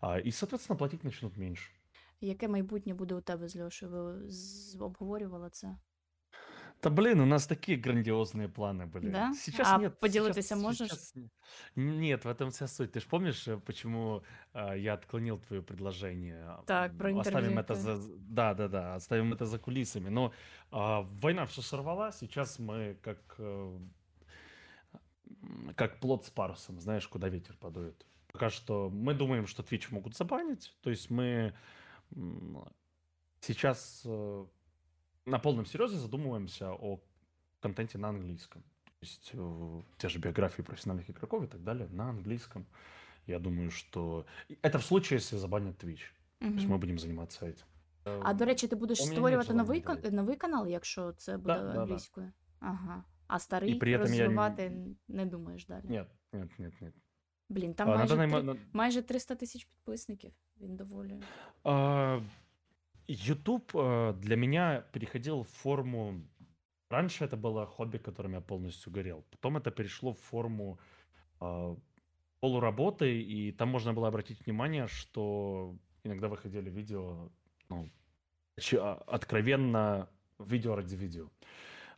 А, и, соответственно, платить начнут меньше. Яке майбутнє буде у тебе з Льошею? Ви обговорювали це? Да блин, у нас такие грандиозные планы были. Да? Сейчас А нет. поделитися сейчас, можеш? сейчас не- Нет, в этом вся суть. Ты же помнишь, э, почему э, я отклонил твое предложение? Так, про М, Оставим интервью это это. за... Да, да, да, оставим это за кулисами. Но а, война все сорвала. Сейчас мы как, э, м, как плод с парусом, знаешь, куда ветер подует. Пока что мы думаем, что Twitch могут забанить. То есть мы м, сейчас э, на полном серьезе задумываемся о контенте на английском. То есть э, те же биографии профессиональных игроков и так далее на английском. Я думаю, что и это в случае, если забанят Twitch. То есть Мгм. мы будем заниматься этим. А до речі, ти будеш у мене нет створювати желання новий, кан- делать. новий канал, якщо це буде да, да. англійською? Ага. А старий при этом я не- розвивати не думаєш далі. Нет, нет, нет, нет. Блін, там А, на майже, данный три- мо- на- майже 300 тисяч підписників. Він доволі. А, YouTube э, для меня переходил в форму... Раньше это было хобби, которым я полностью горел. Потом это перешло в форму а, полуработы, и там можно было обратить внимание, что иногда выходили видео, ну, а, откровенно видео ради видео.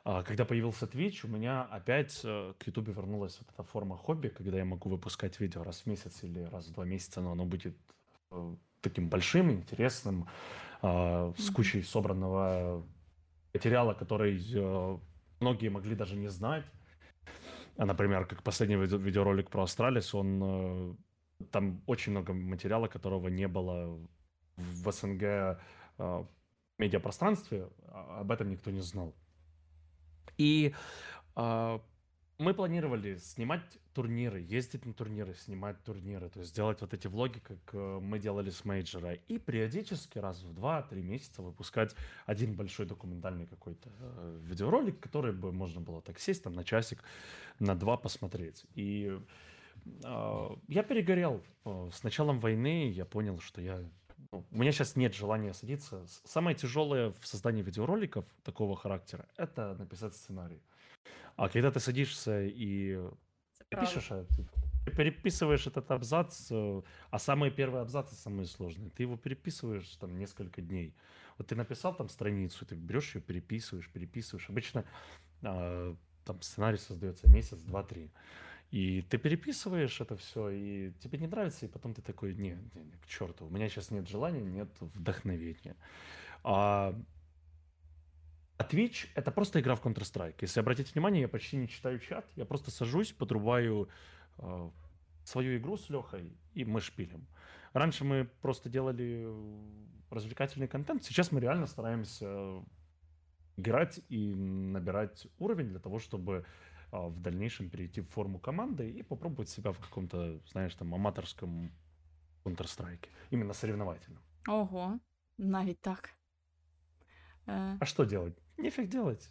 А, Когда появился Twitch, у меня опять э, к YouTube вернулась вот эта форма хобби, когда я могу выпускать видео раз в месяц или раз в два месяца, но оно будет э, таким большим, интересным, а, с кучей собранного материала, который э, многие могли даже не знать. А, Например, как последний видео- видеоролик про Астралис, он э, там очень много материала, которого не было в СНГ э, медиапространстве, а об этом никто не знал. И мы планировали снимать турниры, ездить на турниры, снимать турниры, то есть делать вот эти влоги, как э, мы делали с мейджора, и периодически раз в 2-3 месяца выпускать один большой документальный какой-то э, видеоролик, который бы можно было так сесть там на часик, на два посмотреть. И а, я перегорел. Э, С началом войны я понял, что я... ну, у меня сейчас нет желания садиться. Самое тяжелое в создании видеороликов такого характера — это написать сценарий. А когда ты садишься и пишешь, ты переписываешь этот абзац, э, а самые первые абзацы самые сложные. Ты его переписываешь там несколько дней. Вот ты написал там страницу, ты берешь ее, переписываешь, переписываешь. Обычно а, там сценарий создается месяц, два, три. И ты переписываешь это все, и тебе не нравится, и потом ты такой, не, не, не, к черту, у меня сейчас нет желания, нет вдохновения. А, а Twitch — это просто игра в Counter-Strike. Если обратить внимание, я почти не читаю чат, я просто сажусь, подрубаю э, свою игру с Лехой, и мы шпилим. Раньше мы просто делали э, развлекательный контент, сейчас мы реально стараемся играть и набирать уровень для того, чтобы а, в дальнейшем перейти в форму команды и попробовать себя в каком-то, знаешь, там, аматорском Counter-Strike. Именно соревновательном. Ого, навіть так. Е, А что делать? Нефиг делать.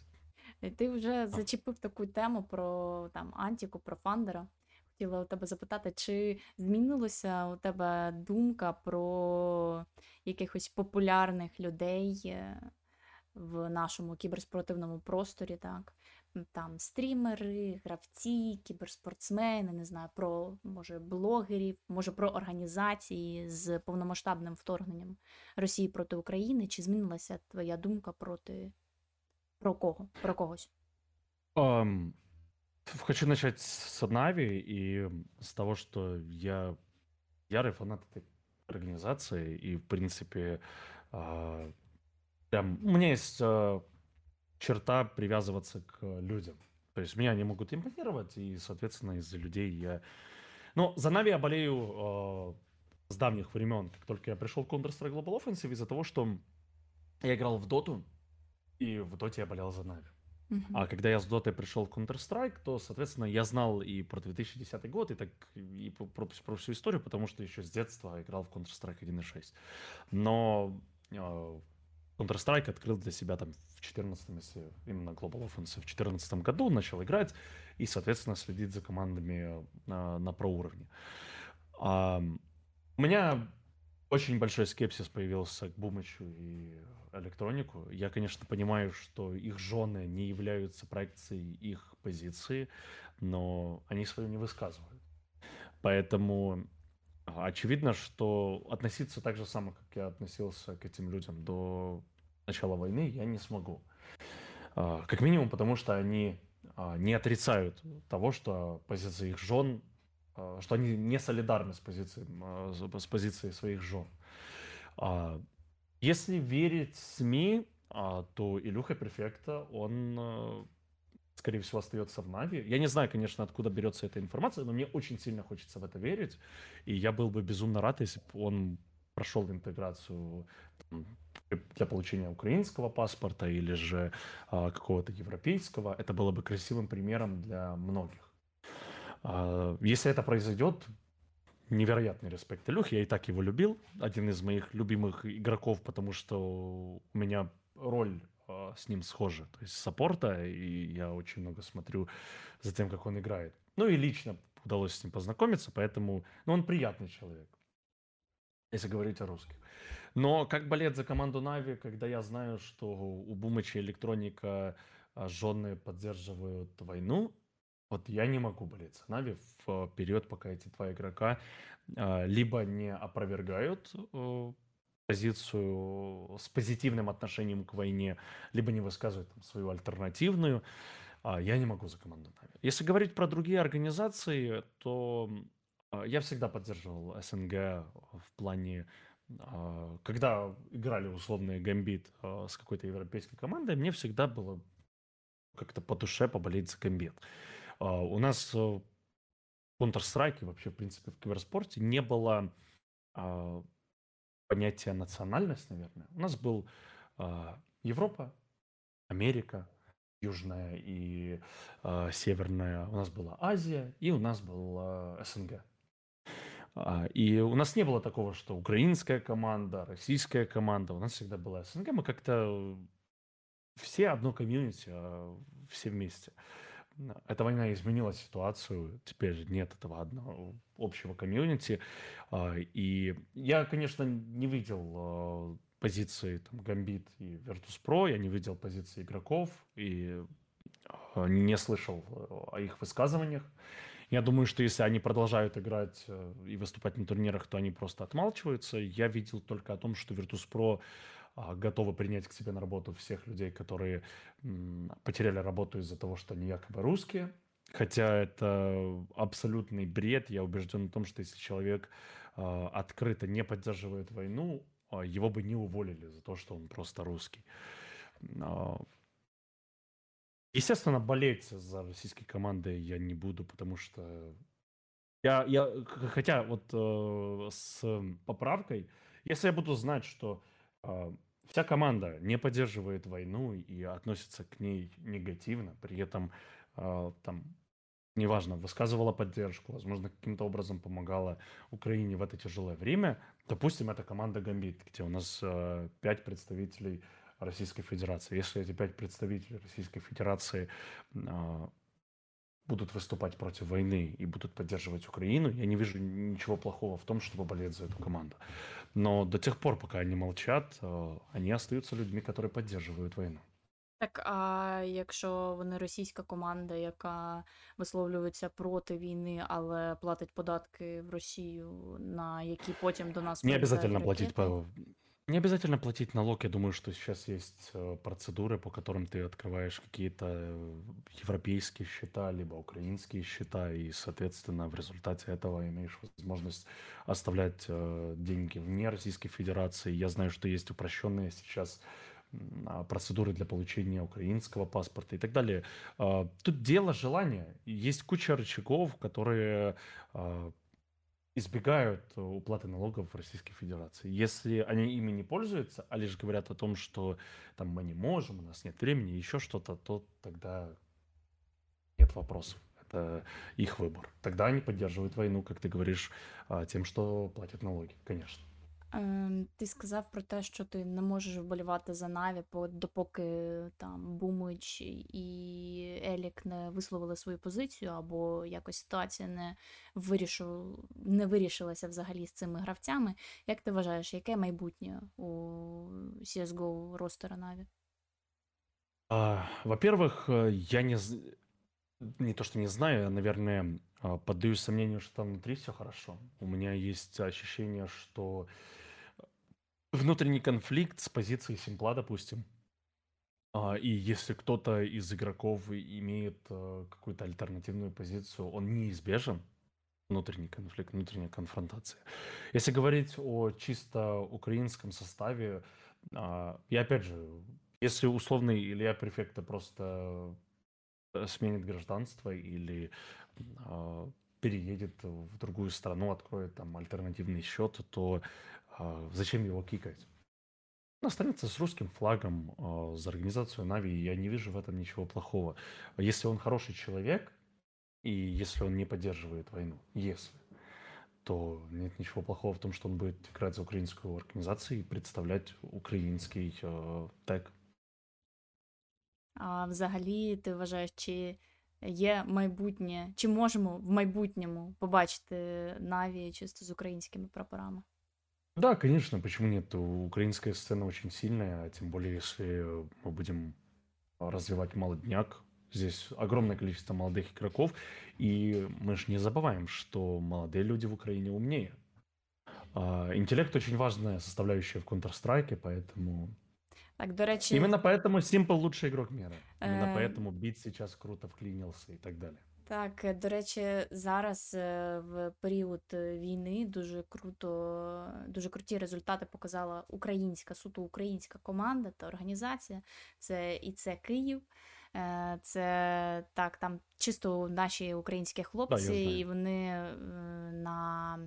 Е, Ти вже зачепив таку тему про там Антіку, про Фандера. Хотіла у тебе запитати, чи змінилася у тебе думка про якихось популярних людей е, в нашому кіберспортивному просторі, так? Там стрімери, гравці, кіберспортсмени, не знаю, про може блогерів, може про організації з повномасштабним вторгненням Росії проти України. Чи змінилася твоя думка проти про кого? Про когось? Ам, хочу начать с Нави и с того, что я ярый фанат этой организации, и, в принципе, а, прям, у меня есть а, черта привязываться к людям. То есть меня они могут импонировать, и, соответственно, из-за людей я... Ну, за Нави я болею а, с давних времен, как только я пришел в Counter-Strike Global Offensive, из-за того, что я играл в Доту, и в Доте я болел за Нави. Мгм. А когда я с Дотой пришел в Counter-Strike, то, соответственно, я знал и про 2010 год, и так и про, про- про всю историю, потому что еще с детства играл в Counter-Strike 1.6. Но э, Counter-Strike открыл для себя там в 14 если именно Global Offensive, в 14 году начал играть и, соответственно, следить за командами на, на проуровне. А, у меня Очень большой скепсис появился к Бумычу и электронику. Я, конечно, понимаю, что их жены не являются проекцией их позиции, но они свою не высказывают. Поэтому очевидно, что относиться так же само, как я относился к этим людям до начала войны, я не смогу. А, как минимум, потому что они а, не отрицают того, что позиция их жен а, что они не солидарны с позицией, а, с позицией своих жен. А, если верить СМИ, то Илюха Перфекта, он, скорее всего, остается в Нави. Я не знаю, конечно, откуда берется эта информация, но мне очень сильно хочется в это верить. И я был бы безумно рад, если бы он прошел интеграцию для получения украинского паспорта или же какого-то европейского. Это было бы красивым примером для многих. А, если это произойдет, невероятный респект Илюх. Я и так его любил. Один из моих любимых игроков, потому что у меня роль а, с ним схожа. То есть саппорта, и я очень много смотрю за тем, как он играет. Ну и лично удалось с ним познакомиться, поэтому... Ну, он приятный человек, если говорить о русских. Но как болеть за команду Нави, когда я знаю, что у Бумыча электроника а, жены поддерживают войну, вот я не могу болеть за Нави в период, пока эти два игрока а, либо не опровергают э, позицию с позитивным отношением к войне, либо не высказывают там, свою альтернативную. А, я не могу за команду Нави. Если говорить про другие организации, то а, я всегда поддерживал СНГ в плане когда играли условные гамбит с какой-то европейской командой, мне всегда было как-то по душе поболеть за гамбит. А, у нас в Counter-Strike вообще, в принципе, в киберспорте не было а, понятия национальность, наверное. У нас был а, Европа, Америка, Южная и э, Северная. У нас была Азия и у нас был э, СНГ. И у нас не было такого, что украинская команда, российская команда. У нас всегда была СНГ. Мы как-то все одно комьюнити, все вместе. Эта война изменила ситуацию, теперь нет этого одного общего комьюнити. А, и я, конечно, не видел а, позиции там, Гамбит и Virtus.pro, я не видел позиции игроков и а, не слышал о их высказываниях. Я думаю, что если они продолжают играть э, и выступать на турнирах, то они просто отмалчиваются. Я видел только о том, что Virtus.pro готовы принять к себе на работу всех людей, которые потеряли работу из-за того, что они якобы русские. Хотя это абсолютный бред. Я убежден в том, что если человек а, открыто не поддерживает войну, а, его бы не уволили за то, что он просто русский. Естественно, болеть за российские команды я не буду, потому что я, я хотя вот э, с поправкой, если я буду знать, что Вся команда не поддерживает войну и относится к ней негативно, при этом э, там неважно, высказывала поддержку, возможно, каким-то образом помогала Украине в это тяжелое время. Допустим, это команда Гамбит, где у нас э, пять представителей Российской Федерации. Если эти пять представителей Российской Федерации э, будут выступать против войны и будут поддерживать Украину, я не вижу ничего плохого в том, чтобы болеть за эту команду. Но до тех пор, пока они молчат, э, они остаются людьми, которые поддерживают войну. Так, а якщо вони російська команда, яка висловлюється проти війни, але платить податки в Росію, на які потім до нас Не обязательно платить по не обязательно платить налог. Я думаю, что сейчас есть э, процедуры, по которым ты открываешь какие-то э, европейские счета, либо украинские счета, и, соответственно, в результате этого имеешь возможность оставлять э, деньги вне Российской Федерации. Я знаю, что есть упрощенные сейчас а, процедуры для получения украинского паспорта и так далее. Тут дело желания. Есть куча рычагов, которые избегают э, уплаты налогов в Российской Федерации. Если они ими не пользуются, а лишь говорят о том, что там мы не можем, у нас нет времени, еще что-то, то тогда нет вопросов. Это их выбор. Тогда они поддерживают войну, как ты говоришь, а, тем, что платят налоги, конечно. Ем, ти сказав про те, що ти не можеш вболівати за Наві, по- допоки там Бумич і Елік не висловили свою позицію, або якось ситуація не вирішу, не вирішилася взагалі з цими гравцями. Як ти вважаєш, яке майбутнє у CSGO ростера Наві? Во-первых, э, я не, не то что не знаю, а, наверное, поддаюсь сомнению, что там внутри все хорошо. У меня есть ощущение, что внутренний конфликт с позиции Симпла, допустим. А, И если кто-то из игроков имеет э, какую-то альтернативную позицию, он неизбежен. Внутренний конфликт, внутренняя конфронтация. Если говорить о чисто украинском составе, а, и опять же, если условный Илья Префекта просто сменит гражданство или а, переедет в другую страну, откроет там альтернативный счет, то а, зачем его кикать? Он останется с русским флагом а, за организацию Нави, я не вижу в этом ничего плохого. Если он хороший человек, и если он не поддерживает войну, если, то нет ничего плохого в том, что он будет играть за украинскую организацию и представлять украинский э, тег. А взагалі, ти вважаєш, чи є майбутнє, чи можемо в майбутньому побачити Наві чисто з українськими прапорами? Да, конечно, почему нет? Украинская сцена очень сильная, а тем более, если мы будем развивать молодняк. Здесь огромное количество молодых игроков, и мы же не забываем, что молодые люди в Украине умнее. А, Интеллект очень важная составляющая в Counter-Strike, поэтому... Так, до речі, Именно поэтому Simple лучший игрок мира. Именно Э, поэтому Бит сейчас круто вклинился и так далее. Так, е, до речі, зараз е, в період е, війни дуже круто, дуже круті результати показала українська, суто українська команда та організація. Це і це Київ. Е, Це так, там чисто наші українські хлопці, знаю. і вони е, на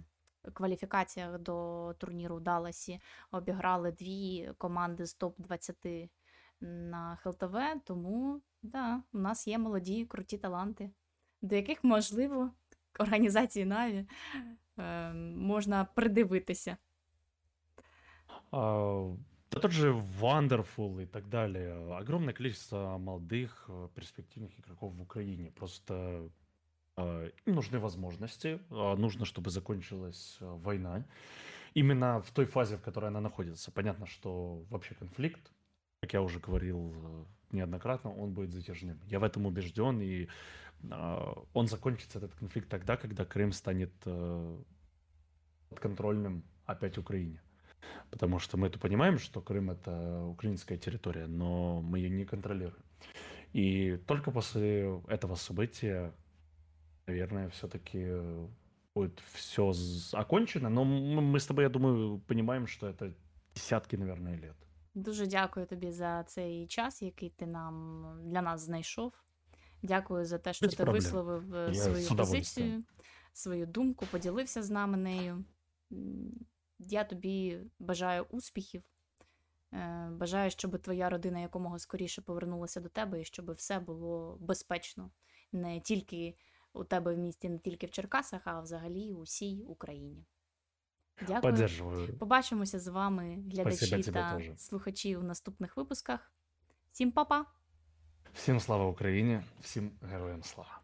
кваліфікаціях до турніру в Далласі обіграли дві команди з топ-20 на ХЛТВ. Тому да, у нас є молоді, круті таланти до яких, можливо, організації Наві е, можна придивитися. А, Да тот же Wonderful и так далее. Огромное количество молодых, э, перспективных игроков в Украине. Просто э, им нужны возможности. а, Нужно, чтобы закончилась э, война. Именно в той фазе, в которой она находится. Понятно, что вообще конфликт, как я уже говорил э, неоднократно, он будет затяжным. Я в этом убежден, и а, он закончится, этот конфликт, тогда, когда Крым станет э, подконтрольным опять Украине. Потому что мы это понимаем, что Крым это украинская территория, но мы ее не контролируем. И только после этого события, наверное, все-таки будет все окончено. Но мы с тобой, я думаю, понимаем, что это десятки, наверное, лет. Дуже дякую тобі за цей час, який ти нам для нас знайшов. Дякую за те, що Без ти проблем. висловив е, Я свою позицію, свою думку, поділився з нами нею. Я тобі бажаю успіхів. Е, Бажаю, щоб твоя родина якомога скоріше повернулася до тебе і щоб все було безпечно не тільки у тебе в місті, не тільки в Черкасах, а взагалі у всій Україні. Дякую. Поддерживаю. Побачимося з вами, глядачі Спасибо та слухачі у наступних випусках. Всім па-па! Всім слава Україні, всім героям слава.